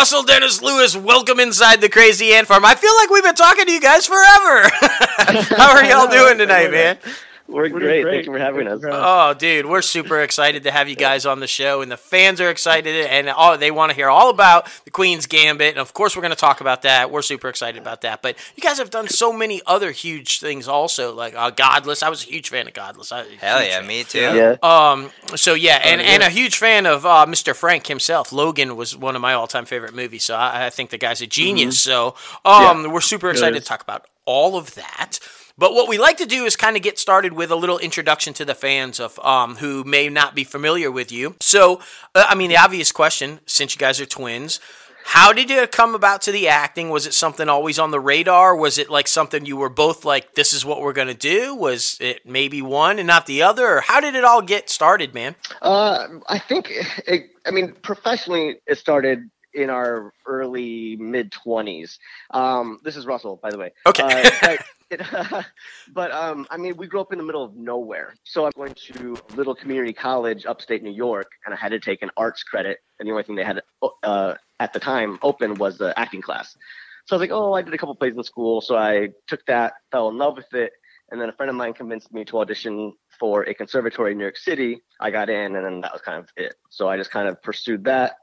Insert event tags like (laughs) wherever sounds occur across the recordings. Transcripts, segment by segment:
Russell Dennis Lewis, welcome inside the Crazy Ant Farm. I feel like we've been talking to you guys forever. (laughs) How are y'all (laughs) doing tonight, man? We're, We're great. great. Thank you for having us. Oh, dude, we're super excited to have you guys on the show, and the fans are excited, and all they want to hear all about the Queen's Gambit. And of course, we're going to talk about that. We're super excited about that. But you guys have done so many other huge things, also, like uh, Godless. I was a huge fan of Godless. I, Hell yeah, fan. me too. Yeah. Um. So yeah, and, and a huge fan of uh, Mr. Frank himself. Logan was one of my all-time favorite movies. So I, I think the guy's a genius. Mm-hmm. So um, yeah. we're super excited to talk about all of that. But what we like to do is kind of get started with a little introduction to the fans of um, who may not be familiar with you. So, uh, I mean, the obvious question, since you guys are twins, how did it come about to the acting? Was it something always on the radar? Was it like something you were both like, this is what we're going to do? Was it maybe one and not the other? Or how did it all get started, man? Uh, I think, it, I mean, professionally, it started in our early mid 20s. Um, this is Russell, by the way. Okay. Uh, (laughs) it, (laughs) but um, I mean, we grew up in the middle of nowhere. So I'm going to a little community college upstate New York, and I had to take an arts credit, and the only thing they had uh, at the time open was the acting class. So I was like, oh, I did a couple plays in school, so I took that, fell in love with it, and then a friend of mine convinced me to audition for a conservatory in New York City. I got in, and then that was kind of it. So I just kind of pursued that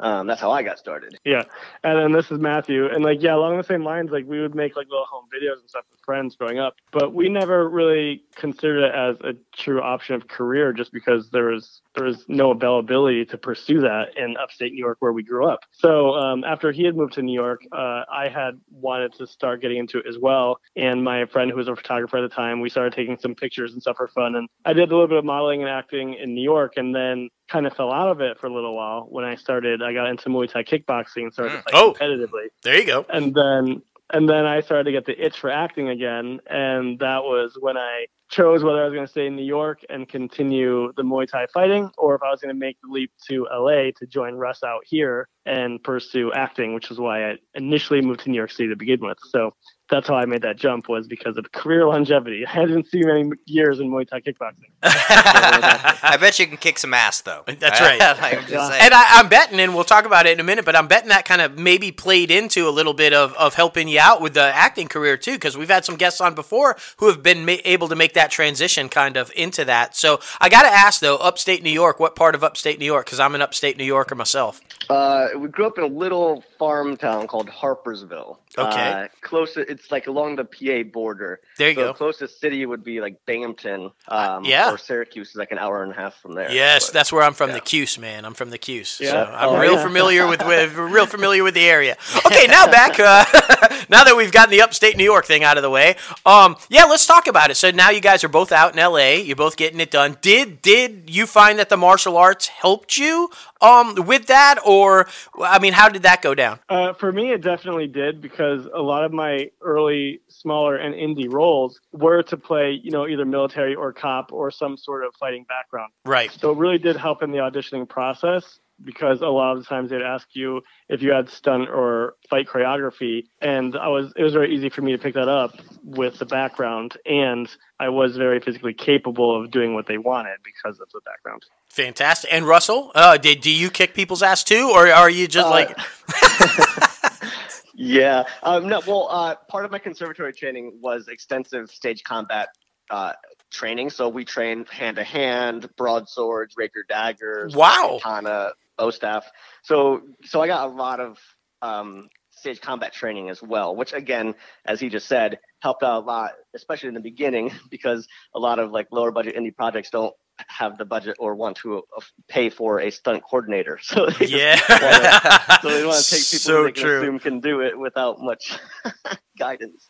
um, that's how I got started. Yeah, and then this is Matthew, and like yeah, along the same lines, like we would make like little home videos and stuff with friends growing up, but we never really considered it as a true option of career, just because there was there was no availability to pursue that in upstate New York where we grew up. So um, after he had moved to New York, uh, I had wanted to start getting into it as well, and my friend who was a photographer at the time, we started taking some pictures and stuff for fun, and I did a little bit of modeling and acting in New York, and then kind of fell out of it for a little while when I started. I got into Muay Thai kickboxing and started mm. oh, competitively. There you go. And then and then I started to get the itch for acting again, and that was when I chose whether I was going to stay in New York and continue the Muay Thai fighting, or if I was going to make the leap to LA to join Russ out here and pursue acting, which is why I initially moved to New York City to begin with. So that's how I made that jump was because of career longevity. (laughs) I didn't see many years in Muay Thai kickboxing. (laughs) I bet you can kick some ass though. (laughs) That's right. and I, am betting, and we'll talk about it in a minute, but I'm betting that kind of maybe played into a little bit of, of helping you out with the acting career too, because we've had some guests on before who have been ma- able to make that transition kind of into that. So I got to ask though, upstate New York, what part of upstate New York? Because I'm an upstate New Yorker myself. Uh, we grew up in a little farm town called Harpersville. Okay. Uh, close, it's like along the PA border. There you so go. The closest city would be like Binghamton. Uh, um, yeah. Or Syracuse is like an hour and a half from there. Yes, but, that's where I'm from. yeah. The Cuse, man. I'm from the Cuse. Yeah. So I'm Oh, real yeah. familiar with, with (laughs) real familiar with the area. Okay, now back. Uh, (laughs) now that we've gotten the upstate New York thing out of the way, um, yeah, let's talk about it. So now you guys are both out in L.A. You're both getting it done. Did did you find that the martial arts helped you um with that, or I mean, how did that go down? Uh, for me, it definitely did because a lot of my early smaller and indie roles were to play, you know, either military or cop or some sort of fighting background. Right. So it really did help in the auditioning process because a lot of the times they'd ask you if you had stunt or fight choreography and I was it was very easy for me to pick that up with the background and I was very physically capable of doing what they wanted because of the background. Fantastic. And Russell, uh, did do you kick people's ass too, or are you just Uh, like? (laughs) (laughs) Yeah. Um, no. Well, uh, part of my conservatory training was extensive stage combat uh, training. So we trained hand to hand, broadswords, rapier daggers, Wow. katana, bow staff. So so I got a lot of um, stage combat training as well, which again, as he just said, helped out a lot, especially in the beginning, (laughs) because a lot of like lower budget indie projects don't have the budget or want to uh, pay for a stunt coordinator. (laughs) So they Yeah. wanna- so they want to take people So they can true. assume can do it without much (laughs) guidance.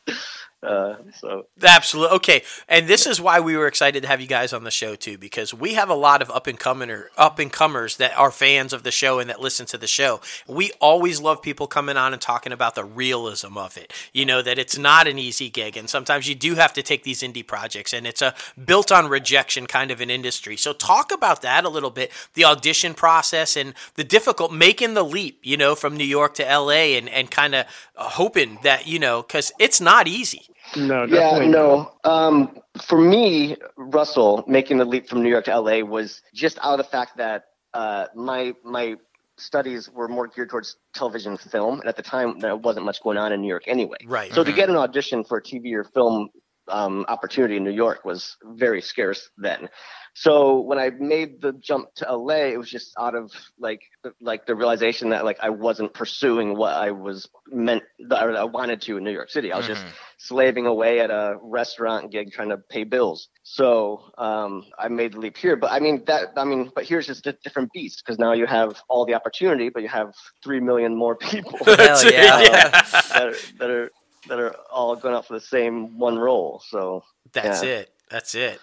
Uh, so Absolutely. Okay. And this is why we were excited to have you guys on the show too, because we have a lot of up and comer up and comers that are fans of the show and that listen to the show. We always love people coming on and talking about the realism of it. You know, that it's not an easy gig and sometimes you do have to take these indie projects and it's a built on rejection kind of an industry. So talk about that a little bit, the audition process and the difficult making the leap, you know, from New York to LA and, and kind of hoping that, you know, cause it's not easy. No, yeah, definitely not. no. Um, for me, Russell making the leap from New York to LA was just out of the fact that uh, my my studies were more geared towards television film, and at the time there wasn't much going on in New York anyway. Right. So to get an audition for a TV or film um, opportunity in New York was very scarce then. So when I made the jump to LA, it was just out of like like the realization that like I wasn't pursuing what I was meant that I wanted to in New York City. I was just slaving away at a restaurant gig trying to pay bills. So um, I made the leap here. But I mean that I mean, but here's just a different beast because now you have all the opportunity, but you have three million more people (laughs) Hell (laughs) yeah. Yeah. that, are, that are that are all going out for the same one role. So That's Yeah. it. That's it.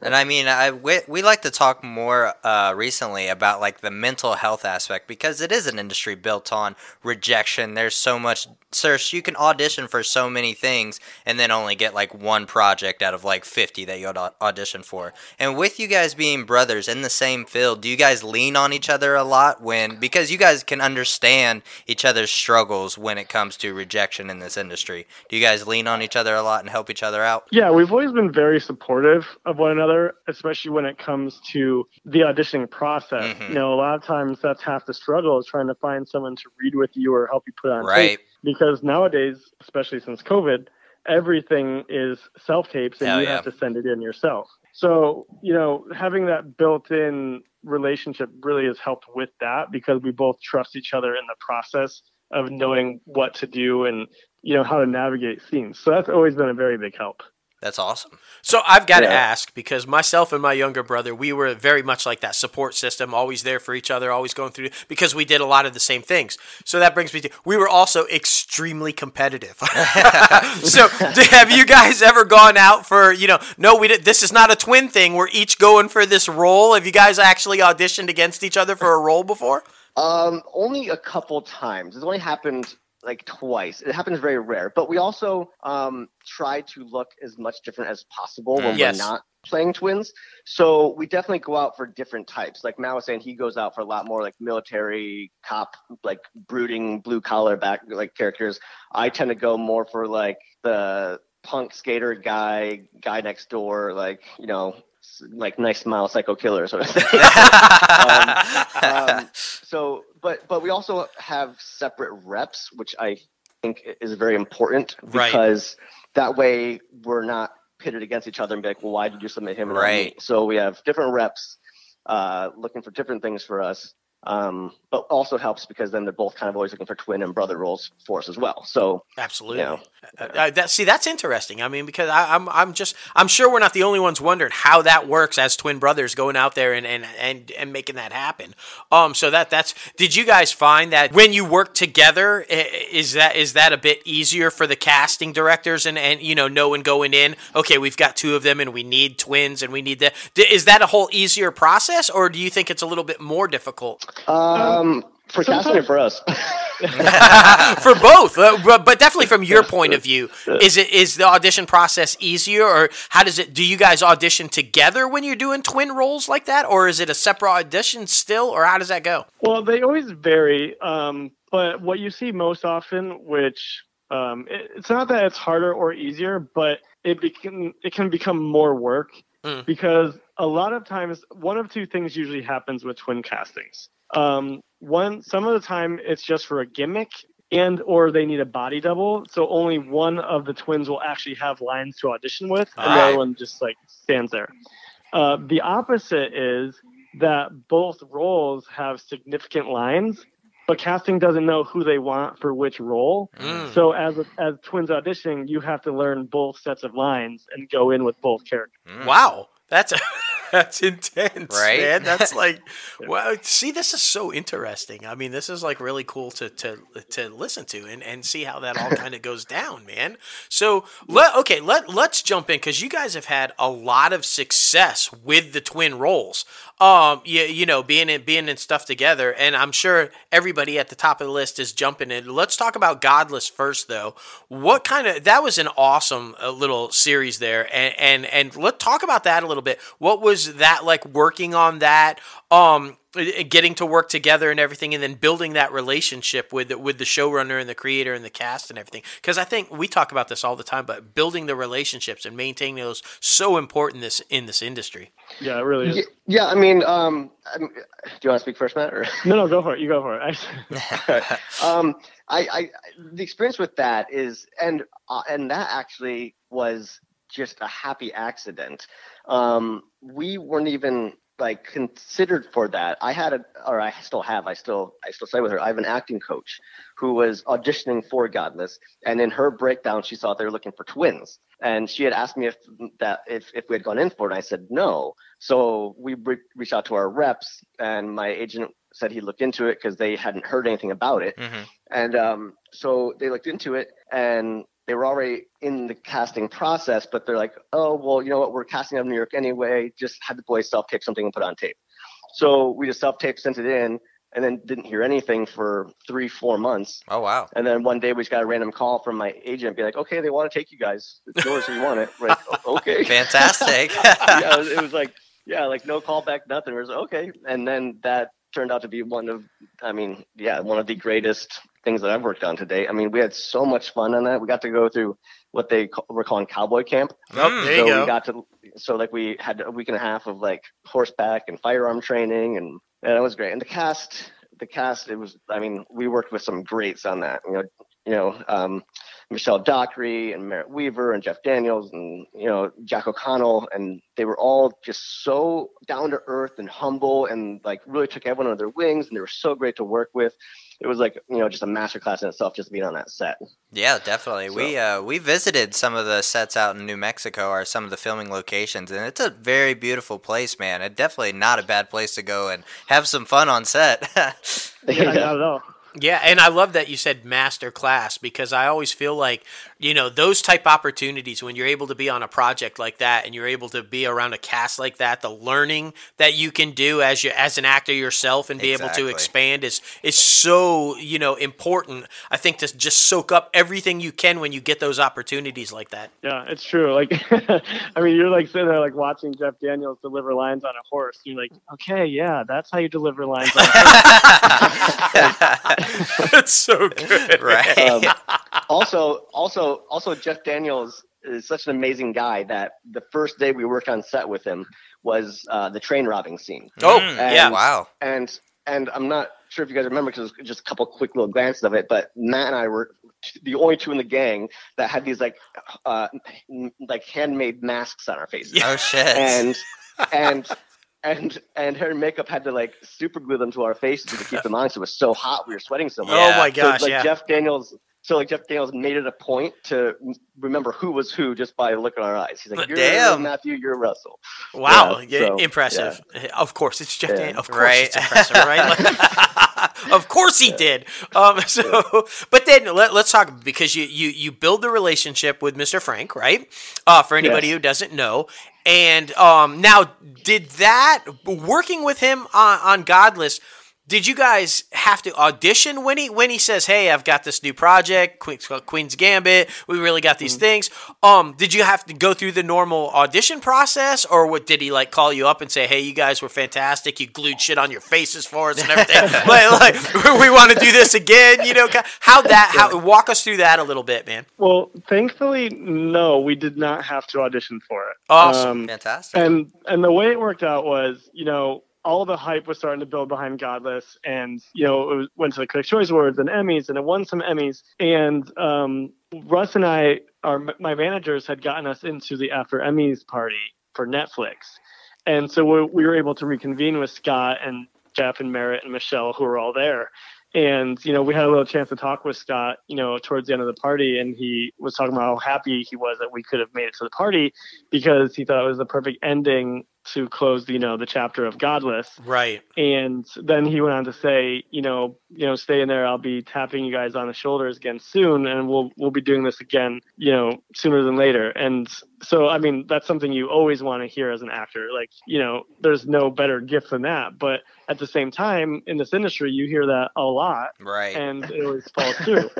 And I mean, I we, we like to talk more uh, recently about like the mental health aspect because it is an industry built on rejection. There's so much, search. You can audition for so many things and then only get like one project out of like 50 that you audition for. And with you guys being brothers in the same field, do you guys lean on each other a lot when because you guys can understand each other's struggles when it comes to rejection in this industry? Do you guys lean on each other a lot and help each other out? Yeah, we've always been very supportive of one another, especially when it comes to the auditioning process. Mhm. You know, a lot of times that's half the struggle is trying to find someone to read with you or help you put on Right. tape. Because nowadays, especially since COVID, everything is self tapes and Hell you yeah. have to send it in yourself. So, you know, having that built in relationship really has helped with that because we both trust each other in the process of knowing what to do and, you know, how to navigate scenes. So that's always been a very big help. That's awesome. So I've got to ask because myself and my younger brother, we were very much like that support system, always there for each other, always going through because we did a lot of the same things. So that brings me to we were also extremely competitive. (laughs) so have you guys ever gone out for you know? No, we did. This is not a twin thing. We're each going for this role. Have you guys actually auditioned against each other for a role before? Um, only a couple times. It's only happened like twice. It happens very rare. But we also um, try to look as much different as possible when Yes. we're not playing twins. So we definitely go out for different types. Like Matt was saying, he goes out for a lot more like military cop, like brooding blue collar back like characters. I tend to go more for like the punk skater guy, guy next door, like you know, like nice smile psycho killer sort of (laughs) thing. (laughs) um, so but but we also have separate reps which i think is very important Right. because that way we're not pitted against each other and be like well why did you submit him and me?" Right. so we have different reps uh, looking for different things for us um, but also helps because then they're both kind of always looking for twin and brother roles for us as well so Absolutely. Yeah. Uh, uh, that, see, that's interesting. I mean, because I, I'm, I'm just, I'm sure we're not the only ones wondering how that works as twin brothers going out there and, and, and, and making that happen. Um, so that, that's. Did you guys find that when you work together, is that, is that a bit easier for the casting directors and, and you know, knowing going in, okay, we've got two of them and we need twins and we need that. Is that a whole easier process, or do you think it's a little bit more difficult? Um, for casting or for us (laughs) for both, uh, but, but definitely from your point of view, is it is the audition process easier, or how does it? Do you guys audition together when you're doing twin roles like that, or is it a separate audition still, or how does that go? Well, they always vary, um, but what you see most often, which um, it, it's not that it's harder or easier, but it become it can become more work Mm. because a lot of times one of two things usually happens with twin castings. Um, one, some of the time it's just for a gimmick and or they need a body double, so only one of the twins will actually have lines to audition with, and the other one just like stands there. Uh, the opposite is that both roles have significant lines, but casting doesn't know who they want for which role. Mm. So as as twins auditioning, you have to learn both sets of lines and go in with both characters. Wow, that's (laughs) that's intense, Right? man. That's (laughs) like, well, see, this is so interesting. I mean, this is like really cool to to to listen to and, and see how that all (laughs) kind of goes down, man. So let okay, let let's jump in because you guys have had a lot of success with the twin roles. Um, you, you know, being in being in stuff together, and I'm sure everybody at the top of the list is jumping in. Let's talk about Godless first, though. What kind of that was an awesome uh, little series there, and and and let's talk about that a little bit. What was that like working on that? Um, getting to work together and everything, and then building that relationship with with the showrunner and the creator and the cast and everything. Because I think we talk about this all the time, but building the relationships and maintaining those so important this in this industry. Yeah, it really is. Yeah, yeah I mean, um, I do you want to speak first, Matt? Or? (laughs) No, no, go for it. You go for it. (laughs) um, I, I, the experience with that is, and uh, and that actually was just a happy accident. Um, we weren't even like considered for that. I had a, or I still have, I still, I still say with her, I have an acting coach who was auditioning for Godless, and in her breakdown, she thought they were looking for twins, and she had asked me if that if if we had gone in for it. And I said no. So we re- reached out to our reps, and my agent said he looked into it because they hadn't heard anything about it, mm-hmm. and um, so they looked into it, and they were already in the casting process, but they're like, oh, well, you know what? We're casting out of New York anyway. Just had the boys self tape something and put on tape. So we just self tape, sent it in, and then didn't hear anything for three, four months. Oh, wow. And then one day we just got a random call from my agent, be like, okay, they want to take you guys. It's yours if you want it. We're like, (laughs) okay. Fantastic. (laughs) (laughs) yeah, it was, it was, like, yeah, like no callback, nothing. It was like, okay. And then that turned out to be one of, I mean, yeah, one of the greatest things that I've worked on today. I mean, we had so much fun on that. We got to go through what they call, were calling cowboy camp. Oh, there so you go. we got to, so like we had a week and a half of like horseback and firearm training, and, and it was great. And the cast, the cast, it was. I mean, we worked with some greats on that. You know, you know, um, Michelle Dockery and Merritt Wever and Jeff Daniels and you know Jack O'Connell and they were all just so down to earth and humble and like really took everyone under their wings and they were so great to work with it was like you know just a masterclass in itself just being on that set. Yeah, definitely. So. We uh, we visited some of the sets out in New Mexico or some of the filming locations, and it's a very beautiful place, man. It's definitely not a bad place to go and have some fun on set. (laughs) yeah, not at all. Yeah, and I love that you said master class because I always feel like, you know, those type opportunities when you're able to be on a project like that and you're able to be around a cast like that, the learning that you can do as you as an actor yourself and be exactly. able to expand is is so, you know, important. I think to just soak up everything you can when you get those opportunities like that. Yeah, it's true. Like (laughs) I mean, you're like sitting there like watching Jeff Daniels deliver lines on a horse. You're like, "Okay, yeah, that's how you deliver lines on a horse." (laughs) (laughs) (laughs) That's so good, right? Um, (laughs) also, also, also, Jeff Daniels is such an amazing guy that the first day we worked on set with him was uh, the train robbing scene. Oh, and, yeah, wow. And and I'm not sure if you guys remember because it was just a couple quick little glances of it, but Matt and I were the only two in the gang that had these like uh, like handmade masks on our faces. Oh shit! And and and and her makeup had to like super glue them to our faces to keep them on. So it was so hot, we were sweating so much. Yeah. Oh my gosh! So, like yeah. Jeff Daniels. So like Jeff Daniels made it a point to remember who was who just by looking at our eyes. He's like, "You're Damn. Matthew, you're Russell." Wow, yeah, so, impressive. Yeah. Of course, it's Jeff. Daniels. Of course, right. it's impressive, right? Like, (laughs) (laughs) of course, he did. Um, (laughs) so, but then let, us talk because you you you build the relationship with Mr. Frank, right? Uh, for anybody yes. who doesn't know, and um, now, did that working with him on, on Godless? Did you guys have to audition when he when he says, "Hey, I've got this new project, Queen's Gambit. We really got these mm-hmm. things." Um, did you have to go through the normal audition process, or what? Did he like call you up and say, "Hey, you guys were fantastic. You glued shit on your faces for us and everything. (laughs) like, like, (laughs) we want to do this again." You know, how that? How walk us through that a little bit, man. Well, thankfully, no, we did not have to audition for it. Awesome, um, fantastic. And and the way it worked out was, you know all the hype was starting to build behind Godless, and you know it went to the Critics' Choice Awards and Emmys, and it won some Emmys. And um, Russ and I, our my managers, had gotten us into the After Emmys party for Netflix, and so we, we were able to reconvene with Scott and Jeff and Merritt and Michelle, who were all there. And you know, we had a little chance to talk with Scott, you know, towards the end of the party, and he was talking about how happy he was that we could have made it to the party because he thought it was the perfect ending to close you know the chapter of godless. Right. And then he went on to say you know you know stay in there. I'll be tapping you guys on the shoulders again soon and we'll we'll be doing this again you know sooner than later. And so i mean that's something you always want to hear as an actor like you know there's no better gift than that. But at the same time in this industry you hear that a lot right. and it always (laughs) falls through.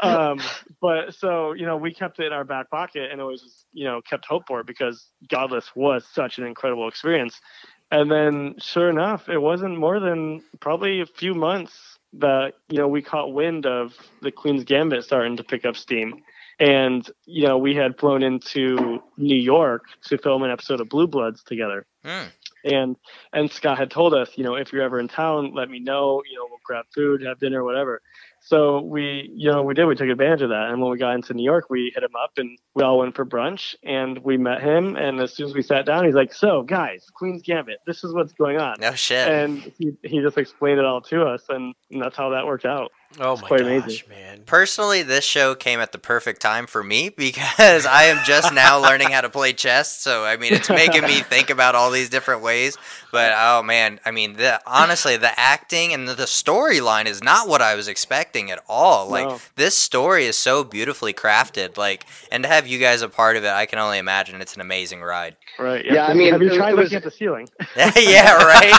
Um, but so you know we kept it in our back pocket and it was you know kept hope for it because godless was such an incredible experience. And then, sure enough, it wasn't more than probably a few months that you know we caught wind of the Queen's Gambit starting to pick up steam, and you know we had flown into New York to film an episode of Blue Bloods together. Mm. And and Scott had told us, you know, if you're ever in town, let me know. You know, we'll grab food, have dinner, whatever. So we, you know, we did. We took advantage of that. And when we got into New York, we hit him up and we all went for brunch and we met him. And as soon as we sat down, he's like, "So, guys, Queen's Gambit. This is what's going on." No shit. And he, he just explained it all to us, and, and that's how that worked out. Oh It's my quite gosh, amazing. man. Personally, this show came at the perfect time for me (laughs) because I am just now learning how to play chess. So, I mean, it's making me (laughs) think about all these different ways. But oh man, I mean, the, honestly, the acting and the, the storyline is not what I was expecting at all. Like No. this story is so beautifully crafted. Like, and to have you guys a part of it, I can only imagine it's an amazing ride. Right. Yeah, I mean, have you it- tried it was- looking at the ceiling? (laughs) yeah, right.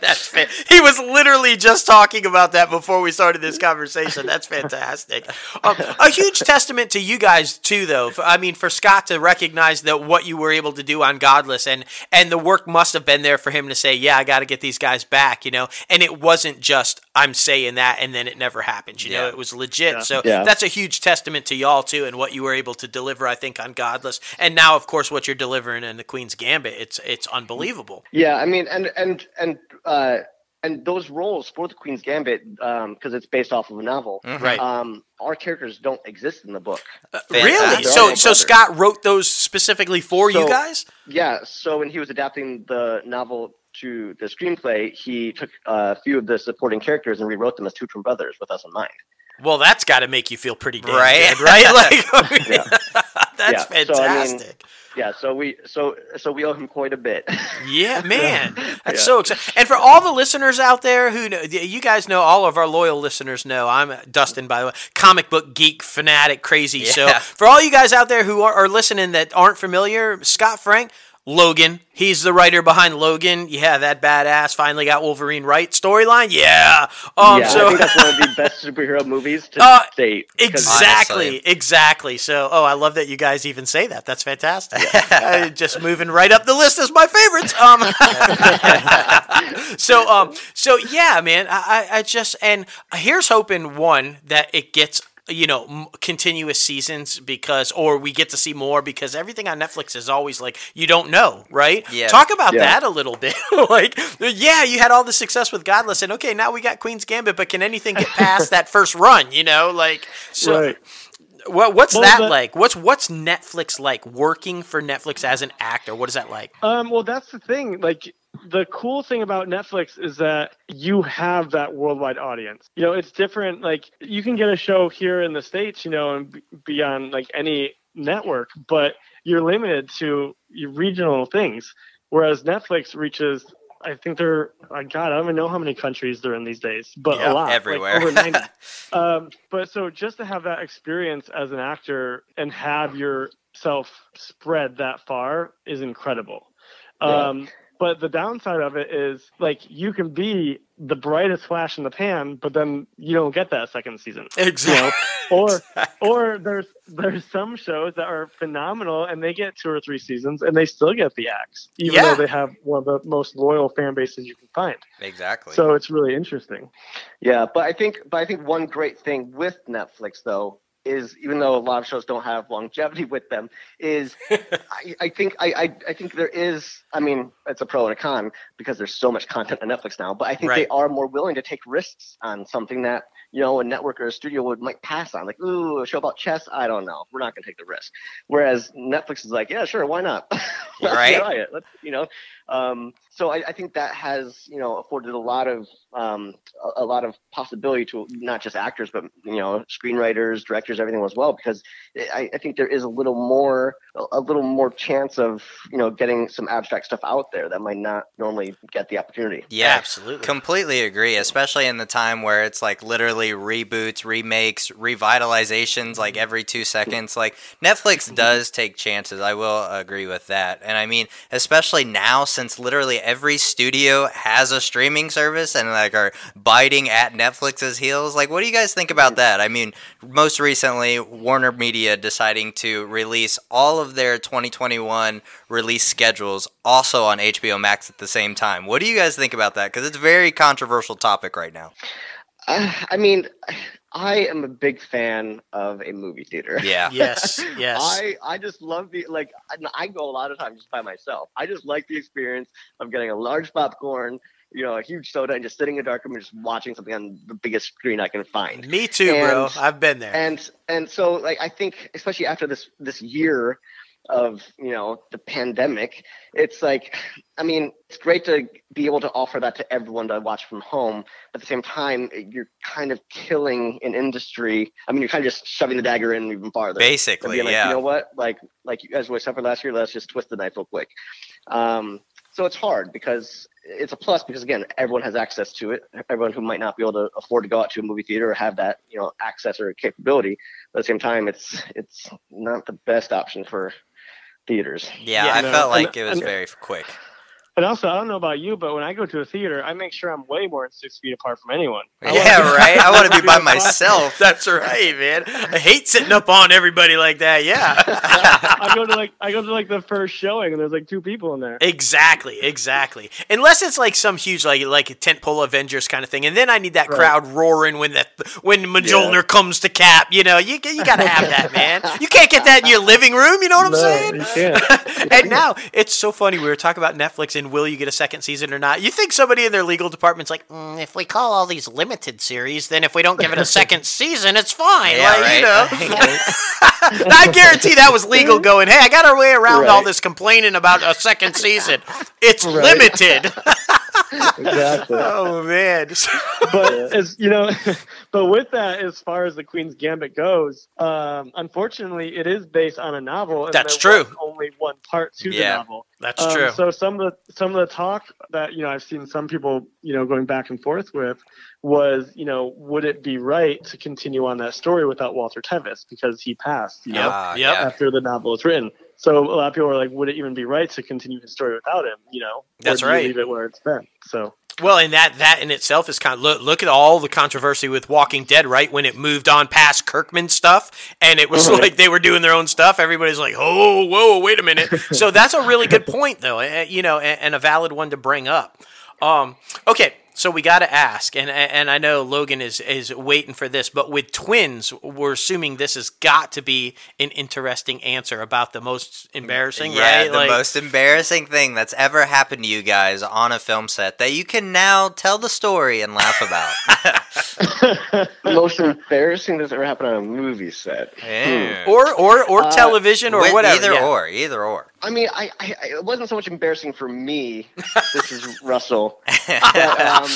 That's fa- he was literally just talking about that before we started this conversation. That's fantastic. Um, a huge testament to you guys too, though. I mean, for Scott to recognize that what you were able to do on Godless, and and the work must have been there for him to say, "Yeah, I got to get these guys back," you know. And it wasn't just I'm saying that, and then it never happened, You know, it was legit. Yeah. So Yeah. that's a huge testament to y'all too, and what you were able to deliver. I think on Godless, and now, of course, what you're delivering in the Queen's Gambit. It's it's unbelievable. Yeah, I mean, and and and uh, and those roles for the Queen's Gambit, because it's based off of a novel. Mhm. Right. Um, our characters don't exist in the book. Really? Fantastic. So, They're so all Scott wrote those specifically for you guys? Yeah. So when he was adapting the novel to the screenplay, he took a few of the supporting characters and rewrote them as two twin brothers with us in mind. Well, that's got to make you feel pretty damn Right? good, right? (laughs) Like, I (laughs) mean, Yeah. that's Yeah, so, I mean, fantastic. Yeah. So we so so we owe him quite a bit. yeah, (laughs) man, that's Yeah. so exciting. And for all the listeners out there who know, you guys know, all of our loyal listeners know, I'm Dustin, by the way, comic book geek fanatic, crazy. So for all you guys out there who are, are listening that aren't familiar, Scott Frank. Logan, he's the writer behind Logan. Yeah, that badass finally got Wolverine right storyline. Yeah. Um, yeah, so I think that's one of the (laughs) best superhero movies to Uh, date. 'cause- Exactly, Honestly. exactly. So, oh, I love that you guys even say that. That's fantastic. (laughs) Uh, just moving right up the list as my favorites. Um, (laughs) so, um, so yeah, man. I, I I just and here's hoping one that it gets you know m- continuous seasons because or we get to see more because everything on Netflix is always like you don't know right Yeah. talk about Yeah. that a little bit (laughs) like yeah you had all the success with Godless and okay now we got Queen's Gambit but can anything get past that first run you know like so right. what, what's Well, that the- like? What's what's Netflix like? Working for Netflix as an actor, what is that like? Um, well, that's the thing. Like, the cool thing about Netflix is that you have that worldwide audience. You know, it's different. Like, you can get a show here in the states, you know, and be- on like any network, but you're limited to your regional things. Whereas Netflix reaches, I think they're, oh God, I don't even know how many countries they're in these days, but Yeah, a lot, like, everywhere. over 90. (laughs) um, but so just to have that experience as an actor and have yourself spread that far is incredible. Yeah. Um, but the downside of it is like you can be the brightest flash in the pan, but then you don't get that second season. Exactly. Or or there's there's some shows that are phenomenal and they get two or three seasons and they still get the axe, even Yeah. though they have one of the most loyal fan bases you can find. exactly. So it's really interesting. Yeah, but I think but I think one great thing with Netflix though is even though a lot of shows don't have longevity with them, is (laughs) I, I think I, I I think there is I mean it's a pro and a con because there's so much content on Netflix now, but I think they are more willing to take risks on something that you know a network or a studio would might pass on. Like, ooh, a show about chess, I don't know, we're not gonna take the risk. Whereas Netflix is like, yeah, sure, why not? (laughs) Let's Right. try it. Let's you know. Um, so I, I think that has you know afforded a lot of um, a, a lot of possibility to not just actors but you know screenwriters, directors, everything as well. Because I, I think there is a little more a little more chance of you know getting some abstract stuff out there that might not normally get the opportunity. yeah, Absolutely. Completely agree, especially in the time where it's like literally literally reboots, remakes, revitalizations like every two seconds. Like Netflix Mm-hmm. does take chances. I will agree with that. And I mean, especially now since literally every studio has a streaming service and like are biting at Netflix's heels. Like, what do you guys think about that? I mean, most recently, Warner Media deciding to release all of their 2021 release schedules also on HBO Max at the same time. What do you guys think about that? Because it's a very controversial topic right now. Uh, I mean, I am a big fan of a movie theater. Yeah. (laughs) Yes, yes. I, I just love the like I, I go a lot of times just by myself. I just like the experience of getting a large popcorn, you know, a huge soda, and just sitting in a dark room and just watching something on the biggest screen I can find. Me too, bro. I've been there. And and so like I think especially after this this year of you know the pandemic, it's like I mean it's great to be able to offer that to everyone to watch from home. But at the same time, you're kind of killing an industry. I mean, you're kind of just shoving the dagger in even farther. Basically, like, yeah. you know what? Like, like you guys always suffered last year. Let's just twist the knife real quick. Um, so it's hard because it's a plus because again, everyone has access to it. Everyone who might not be able to afford to go out to a movie theater or have that, you know, access or capability. But at the same time, it's it's not the best option for theaters. yeah, Yeah, I no, felt and- like it was and- very quick. And also, I don't know about you, but when I go to a theater, I make sure I'm way more than six feet apart from anyone. I wanna Yeah, right. I want to be by (laughs) myself. That's right, man. I hate sitting up on everybody like that. Yeah. I go to like I go to like the first showing, and there's like two people in there. Exactly, exactly. Unless it's like some huge like like a tentpole Avengers kind of thing, and then I need that Right. crowd roaring when that when Mjolnir comes to cap. You know, you you gotta have that, man. You can't get that in your living room. You know what I'm No, saying? you can't. (laughs) and now it's so funny. We were talking about Netflix and will you get a second season or not? You think somebody in their legal department's like, mm, if we call all these limited series, then if we don't give it a (laughs) second season, it's fine. Yeah, like, you know. (laughs) I guarantee that was legal (laughs) going, hey, I got our way around all this complaining about a second season. It's Right. limited. Exactly. oh, man. but as you know, (laughs) but with that, as far as the Queen's Gambit goes, um, unfortunately, it is based on a novel. And That's true. only one part to Yeah. the novel. That's Um, true. So some of the some of the talk that you know I've seen some people you know going back and forth with was you know would it be right to continue on that story without Walter Tevis because he passed you know Yep. yeah. after the novel was written. So a lot of people are like, would it even be right to continue his story without him? You know, That's or do you right. Leave it where it's been. So Well, and that that in itself is kind of look, look at all the controversy with Walking Dead, right? When it moved on past Kirkman stuff, and it was Mhm. like they were doing their own stuff. Everybody's like, "Oh, whoa, wait a minute." (laughs) so that's a really good point, though, eh, you know, and, and a valid one to bring up. Um, okay, so we got to ask, and and I know Logan is is waiting for this, but with twins, we're assuming this has got to be an interesting answer about the most embarrassing, Yeah, right? the most embarrassing thing that's ever happened to you guys on a film set that you can now tell the story and laugh about. (laughs) The most embarrassing that's ever happened on a movie set. Yeah. or or or Uh, television or whatever. Either yeah. or, either or. I mean, I, I, it wasn't so much embarrassing for me. this is (laughs) Russell. But, um,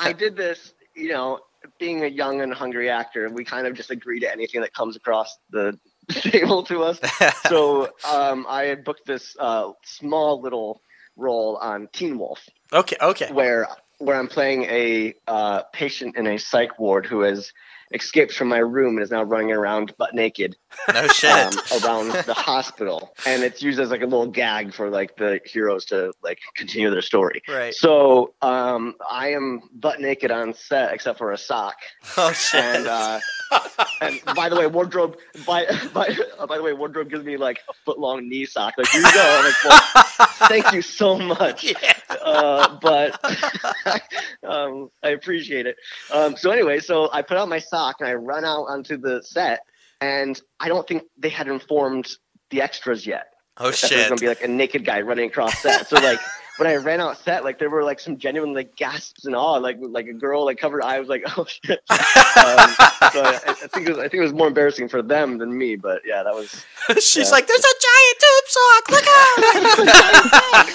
I did this, you know, being a young and hungry actor, we kind of just agree to anything that comes across the (laughs) table to us. So um, I had booked this uh, small little role on Teen Wolf, Okay, okay. where where I'm playing a uh, patient in a psych ward who has escaped from my room and is now running around butt naked no shit. um, around the hospital, and it's used as like a little gag for like the heroes to like continue their story. Right. So um, I am butt naked on set except for a sock, (laughs) oh shit. and uh, and by the way, wardrobe by (laughs) by uh, by the way, wardrobe gives me like a foot long knee sock. Like here you go. I'm like, well, (laughs) thank you so much. Uh, but um, I appreciate it. Um, so anyway, so I put on my sock and I run out onto the set, and I don't think they had informed the extras yet oh that there's gonna be like a naked guy running across set. So like (laughs) when I ran out set, like there were like some genuine like gasps and awe, like like a girl like covered eye was like, (laughs) oh shit. um, so I, I think it was I think it was more embarrassing for them than me, but yeah, that was (laughs) She's Yeah. like, "There's a giant tube sock! Look out!" (laughs)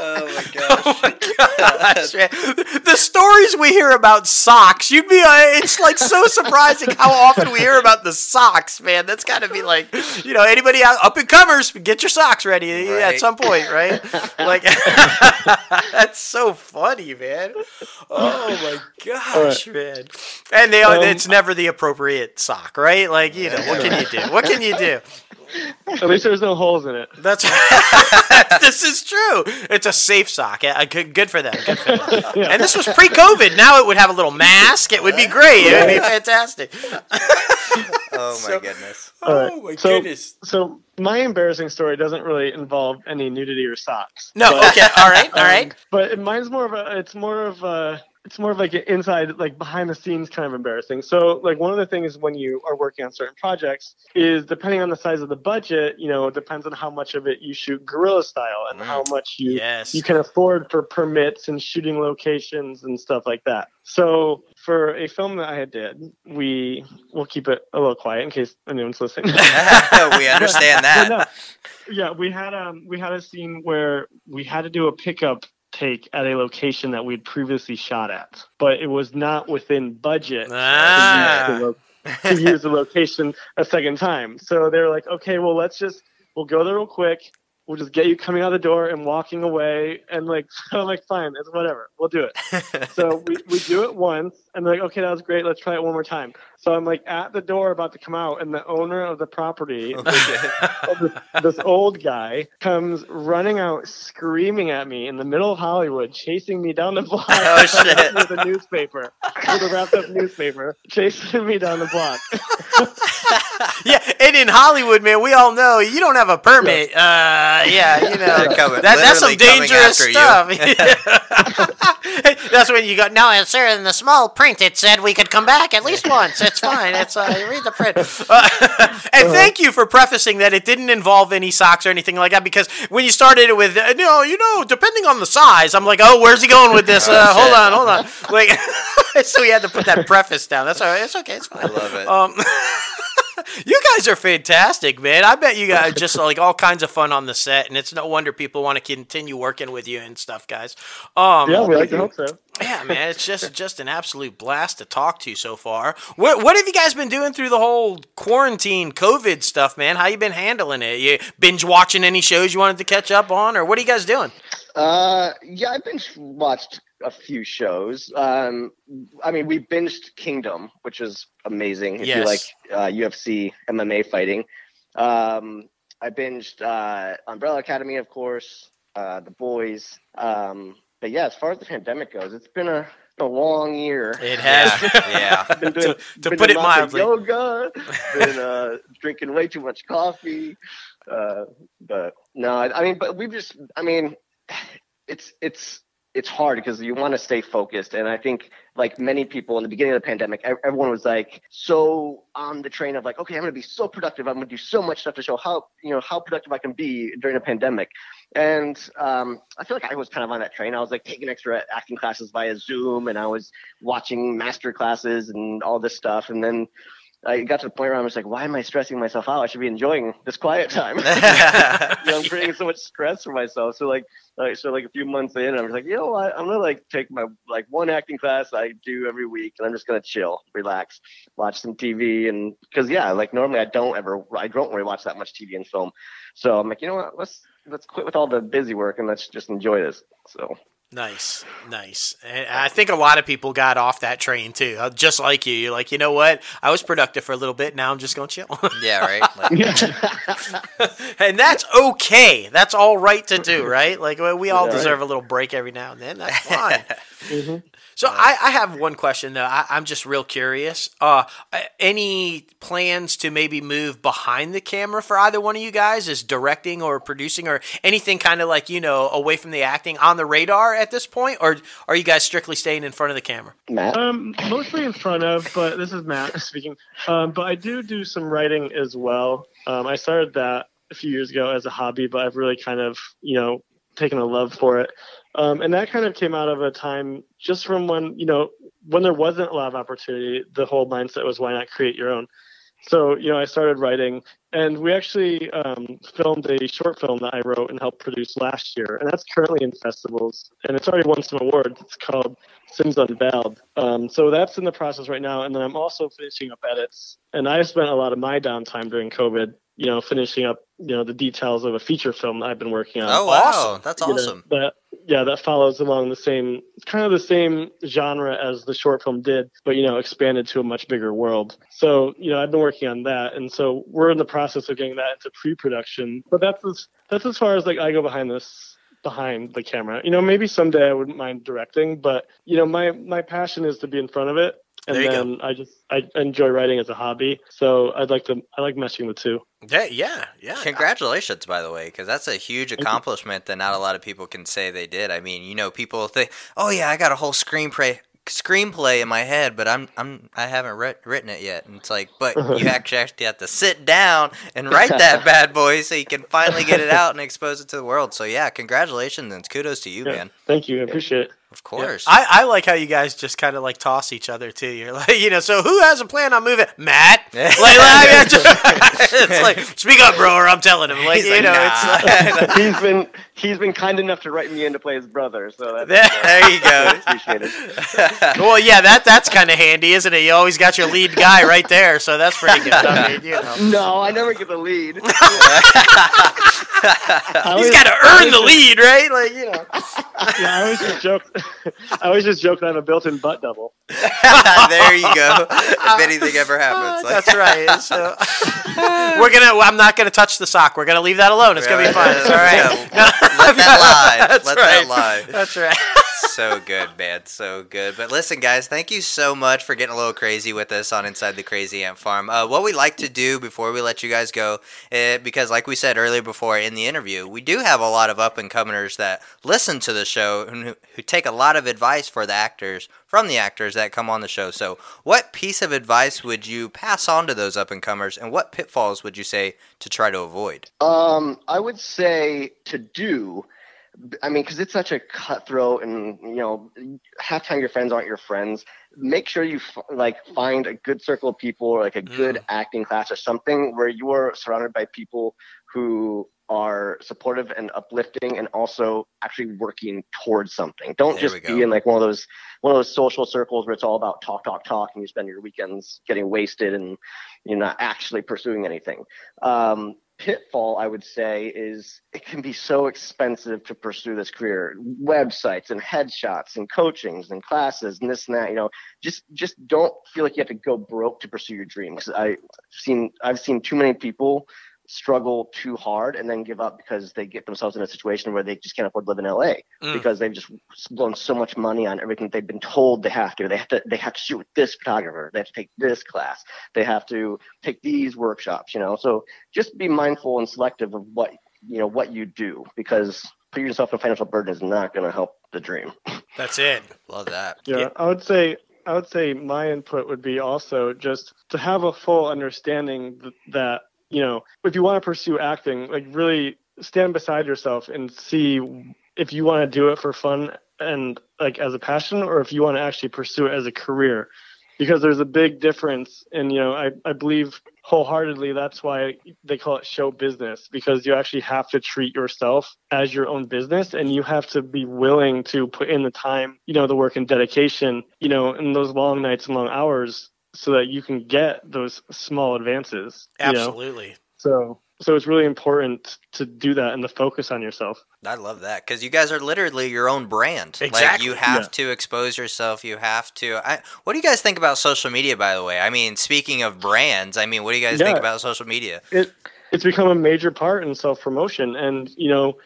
oh my gosh. Oh my gosh, man. The stories we hear about socks, you'd be, uh, it's like so surprising how often we hear about the socks, man. That's got to be like, you know, anybody out, up and comers, get your socks ready at some point, right? Like, (laughs) that's so funny, man. Oh my gosh, man. And they, Um, it's never the appropriate sock, right? Like, you know, what can you do? What can you do? (laughs) At least there's no holes in it. That's (laughs) this is true. It's a safe sock. Yeah, good, good for them. Good for them. Yeah. And this was pre-COVID. Now it would have a little mask. It would be great. It would be fantastic. Oh my So- goodness. All right. Oh my so, goodness. So my embarrassing story doesn't really involve any nudity or socks. No. But, Okay. All right. All (laughs) um, right. But mine's more of a. It's more of a. It's more of like an inside, like behind the scenes kind of embarrassing. So, like one of the things when you are working on certain projects is depending on the size of the budget, you know, it depends on how much of it you shoot guerrilla style and Mm. how much you Yes. you can afford for permits and shooting locations and stuff like that. So for a film that I had did, we will keep it a little quiet in case anyone's listening. (laughs) (laughs) we understand (laughs) that. No, yeah, we had um we had a scene where we had to do a pickup take at a location that we'd previously shot at, but it was not within budget Ah. to, use the lo- to use the location a second time. So they were like, okay, well let's just we'll go there real quick. We'll just get you coming out the door and walking away, and like so (laughs) I'm like, fine, it's whatever, we'll do it. (laughs) so we, we do it once, and they're like, okay, that was great. Let's try it one more time. So I'm like at the door about to come out, and the owner of the property, (laughs) this, this old guy, comes running out, screaming at me in the middle of Hollywood, chasing me down the block Oh, (laughs) shit. with a newspaper, with a wrapped up newspaper, chasing me down the block. (laughs) yeah. And in Hollywood, man, we all know you don't have a permit. Uh, yeah. You know coming- that, that's some dangerous after you. stuff. that's when you got No, sir. In the small print, it said we could come back at least once. It's fine. It's uh, you read the print. (laughs) Uh, (laughs) and thank you for prefacing that it didn't involve any socks or anything like that. Because when you started it with, uh, no, you know, depending on the size, I'm like, oh, where's he going with this? (laughs) Uh, hold on, hold on. Like, so we had to put that preface down. That's all right. It's okay. It's fine. I love it. Um, you guys are fantastic, man. I bet you guys just like all kinds of fun on the set, and it's no wonder people want to continue working with you and stuff, guys. Um, yeah, we like to hope so. yeah, man, it's just just an absolute blast to talk to so far. What what have you guys been doing through the whole quarantine COVID stuff, man? How you been handling it? You binge watching any shows you wanted to catch up on, or what are you guys doing? Uh, yeah, I've been watched a few shows. Um, I mean, we binged Kingdom, which is amazing. If you like uh, UFC MMA fighting, um, I binged uh, Umbrella Academy, of course, uh, The Boys. Um, but yeah, as far as the pandemic goes, it's been a, a long year. It has. (laughs) yeah. Been doing, to been put doing it mildly. yoga, (laughs) been uh, drinking way too much coffee. Uh, but no, I, I mean, but we've just, I mean, (sighs) it's it's it's hard because you want to stay focused, and I think like many people in the beginning of the pandemic, everyone was like so on the train of like, okay, I'm going to be so productive. I'm going to do so much stuff to show how you know how productive I can be during a pandemic. And um, I feel like I was kind of on that train. I was like taking extra acting classes via Zoom, and I was watching master classes and all this stuff. And then I got to the point where I was like, why am I stressing myself out? I should be enjoying this quiet time. (laughs) you know, (laughs) I'm creating so much stress for myself. So like, like so like a few months in, I was like, you know what? I'm gonna like take my like one acting class I do every week, and I'm just gonna chill, relax, watch some TV, and because yeah, like normally I don't ever, I don't really watch that much TV and film. So I'm like, you know what? Let's let's quit with all the busy work and let's just enjoy this. So Nice, nice. And I think a lot of people got off that train too, uh, just like you. You're like, you know what? I was productive for a little bit. Now I'm just gonna chill, (laughs) yeah, right. (laughs) Like, (laughs) and that's okay. That's all right to do, right? Like we- all Yeah. deserve a little break every now and then. That's fine. hmm So I, I have one question though. I, I'm just real curious. Uh, any plans to maybe move behind the camera for either one of you guys, as directing or producing or anything kind of like you know away from the acting on the radar at this point, or are you guys strictly staying in front of the camera? Matt, Um, mostly in front of, but this is Matt (laughs) speaking. Um, but I do do some writing as well. Um, I started that a few years ago as a hobby, but I've really kind of, you know, taken a love for it. Um, and that kind of came out of a time just from when, you know, when there wasn't a lot of opportunity, the whole mindset was why not create your own. So, you know, I started writing, and we actually um, filmed a short film that I wrote and helped produce last year, and that's currently in festivals, and it's already won some awards. It's called Sims Unveiled. Um, so that's in the process right now, and then I'm also finishing up edits, and I spent a lot of my downtime during COVID you know, finishing up, you know, the details of a feature film that I've been working on. Oh wow, awesome. that's awesome. Yeah, that yeah, that follows along the same, kind of the same genre as the short film did, but you know, expanded to a much bigger world. So you know, I've been working on that, and so we're in the process of getting that into pre-production. But that's as, that's as far as like I go behind this behind the camera. You know, maybe someday I wouldn't mind directing, but you know, my my passion is to be in front of it and then go. I just I enjoy writing as a hobby, so I'd like to I like meshing the two. Yeah, yeah, yeah. Congratulations, by the way, because that's a huge accomplishment that not a lot of people can say they did. I mean, you know, people think, "Oh yeah, I got a whole screenplay screenplay in my head, but I'm I'm I haven't re- written it yet." And it's like, but (laughs) you actually actually have to sit down and write that (laughs) bad boy so you can finally get it (laughs) out and expose it to the world. So yeah, congratulations and kudos to you, yeah, man. Thank you, I appreciate it. Of course. Yeah. I, I like how you guys just kind of like toss each other too. You're (laughs) like, you know, so who has a plan on moving? Matt. (laughs) like, like (laughs) it's like, speak up, bro, or I'm telling him. Like, He's you like, know, nah. it's like, he's been he's been kind enough to write me in to play his brother. So there you go. Appreciate it. well, yeah, that that's kind of handy, isn't it? You always got your lead guy right there, so that's pretty good. I mean, you know. No, I never get the lead. He's got to earn the lead, right? Like, you know. Yeah, I always just joke. (laughs) I always just joke that I'm a built-in butt double. (laughs) there you go. If anything ever happens, like. that's right. So, (laughs) we're gonna. I'm not gonna touch the sock. We're gonna leave that alone. It's gonna be fine. It's all right. Yeah, let that lie. That's let right. that lie. That's right. So good, man. So good. But listen, guys, thank you so much for getting a little crazy with us on Inside the Crazy Ant Farm. Uh, what we like to do before we let you guys go, uh, because like we said earlier before in the interview, we do have a lot of up and comers that listen to the show and who, who take a lot of advice for the actors from the actors that come on the show. So, what piece of advice would you pass on to those up and comers, and what pitfalls would you say to try to avoid? Um, I would say to do I mean, because it's such a cutthroat, and you know, half time your friends aren't your friends. Make sure you f- like find a good circle of people, or like a good mm. acting class or something where you are surrounded by people who are supportive and uplifting, and also actually working towards something. Don't there just be in like one of those one of those social circles where it's all about talk, talk, talk, and you spend your weekends getting wasted and you're not actually pursuing anything. Um, pitfall I would say is it can be so expensive to pursue this career. Websites and headshots and coachings and classes and this and that. You know, just just don't feel like you have to go broke to pursue your dream. Because I've seen I've seen too many people struggle too hard and then give up because they get themselves in a situation where they just can't afford to live in LA mm. because they've just blown so much money on everything they've been told they have to. They have to they have to shoot with this photographer. They have to take this class. They have to take these workshops, you know. So just be mindful and selective of what you know what you do because putting yourself in financial burden is not going to help the dream. (laughs) That's it. Love that. Yeah, yeah, I would say I would say my input would be also just to have a full understanding that you know, if you want to pursue acting, like really stand beside yourself and see if you want to do it for fun and like as a passion or if you want to actually pursue it as a career. Because there's a big difference and you know I, I believe wholeheartedly that's why they call it show business because you actually have to treat yourself as your own business and you have to be willing to put in the time you know the work and dedication you know in those long nights and long hours so that you can get those small advances. Absolutely. You know? So so it's really important to do that and to focus on yourself. I love that because you guys are literally your own brand. Exactly. Like you have yeah. to expose yourself. You have to. I, what do you guys think about social media? By the way, I mean, speaking of brands, I mean, what do you guys yeah. think about social media? It it's become a major part in self promotion, and you know,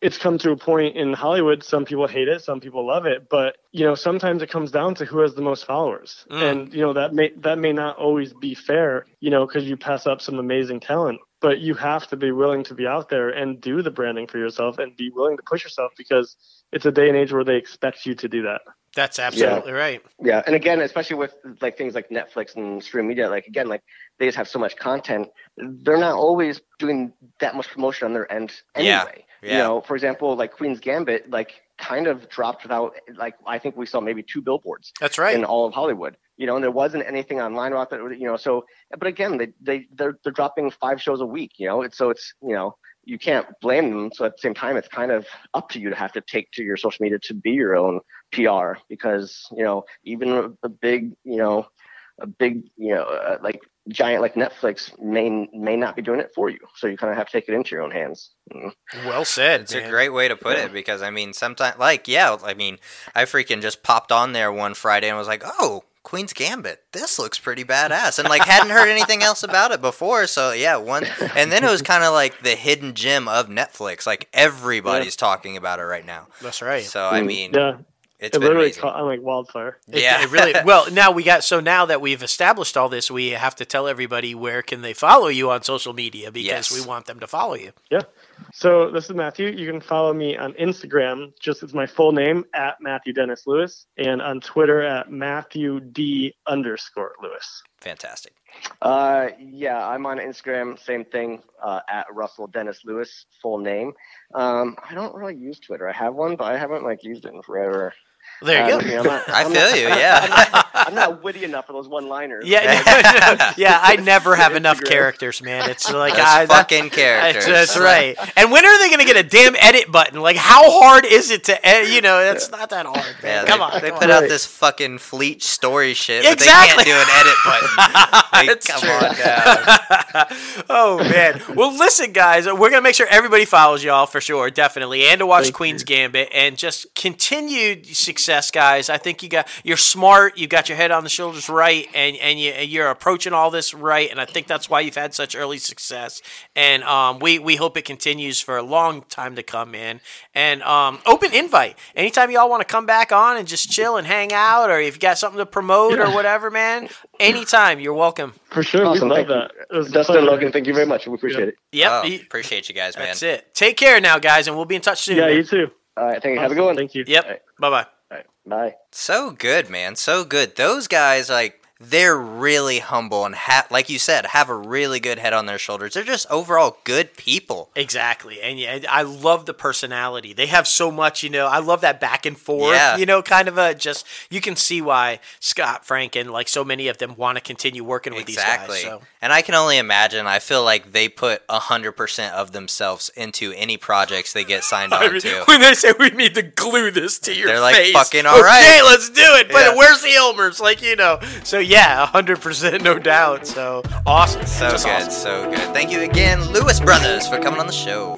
it's come to a point in Hollywood. Some people hate it, some people love it, but you know, sometimes it comes down to who has the most followers, mm. and you know that may that may not always be fair, you know, because you pass up some amazing talent. But you have to be willing to be out there and do the branding for yourself, and be willing to push yourself because it's a day and age where they expect you to do that. That's absolutely yeah. right. Yeah, and again, especially with like things like Netflix and stream media, like again, like they just have so much content. They're not always doing that much promotion on their end anyway. Yeah. Yeah. You know, for example, like Queen's Gambit, like kind of dropped without like I think we saw maybe two billboards. That's right. In all of Hollywood. you know, and there wasn't anything online about that, you know. So, but again, they they they're they're dropping five shows a week, you know. It's so it's you know you can't blame them. So at the same time, it's kind of up to you to have to take to your social media to be your own PR because you know even a, a big you know a big you know uh, like giant like Netflix may may not be doing it for you. So you kind of have to take it into your own hands. Mm. Well said. It's man. a great way to put yeah. it because I mean, sometimes like yeah, I mean, I freaking just popped on there one Friday and was like, oh. Queen's Gambit. This looks pretty badass, and like hadn't heard anything else about it before. So yeah, one, (laughs) and then it was kind of like the hidden gem of Netflix. Like everybody's yeah. talking about it right now. That's right. So I mm. mean, yeah, it's it literally caught on like wildfire. Yeah, it, it really. (laughs) Well, now we got so now that we've established all this, we have to tell everybody where can they follow you on social media because yes. we want them to follow you. Yeah. So this is Matthew. You can follow me on Instagram, just as my full name at Matthew Dennis Lewis, and on Twitter at Matthew D underscore Lewis. Fantastic. Uh, yeah, I'm on Instagram. Same thing uh, at Russell Dennis Lewis, full name. Um, I don't really use Twitter. I have one, but I haven't like used it in forever. There you uh, go. You know, not, I feel not, you. (laughs) Yeah. I'm not, I'm not, witty enough for those one-liners. Yeah, (laughs) yeah. I never have enough characters, man. It's (laughs) like I fucking characters. That's right. And when are they going to get a damn edit button? Like, how hard is it to edit? You know, that's not that hard. Man. Yeah, come they, on. They come put on. out this fucking fleet story shit, exactly. but they can't do an edit button. Like, come true. on now. oh man. Well, listen, guys. We're gonna make sure everybody follows y'all for sure, definitely, and to watch Thank Queen's you. Gambit and just continued success, guys. I think you got you're smart. You got your head on the shoulders right, and and you you're approaching all this right. And I think that's why you've had such early success. And um, we we hope it continues for a long time to come, man. And um, open invite anytime y'all want to come back on and just chill and hang out, or if you got something to promote yeah. or whatever, man. Anytime, you're welcome. For sure, awesome. we love thank that. Dustin Logan, thank you very much. We appreciate it. Yep, oh, appreciate you guys, man. That's it. Take care now, guys, and we'll be in touch soon. Yeah, man. you too. All right, thank you. Awesome. Have a good one. Thank you. Yep. Right. Bye bye. Bye. So good, man. So good. Those guys, like, they're really humble and ha- like you said have a really good head on their shoulders they're just overall good people exactly and yeah i love the personality they have so much you know i love that back and forth yeah. you know kind of a just you can see why scott frank and like so many of them want to continue working with exactly. these guys so. and i can only imagine i feel like they put 100% of themselves into any projects they get signed (laughs) on to (laughs) when they say we need to glue this to your they're face like fucking all right okay let's do it but yeah. where's the elmers like you know so yeah, 100%, no doubt. So awesome. So Just good, awesome. so good. Thank you again, Lewis Brothers, for coming on the show.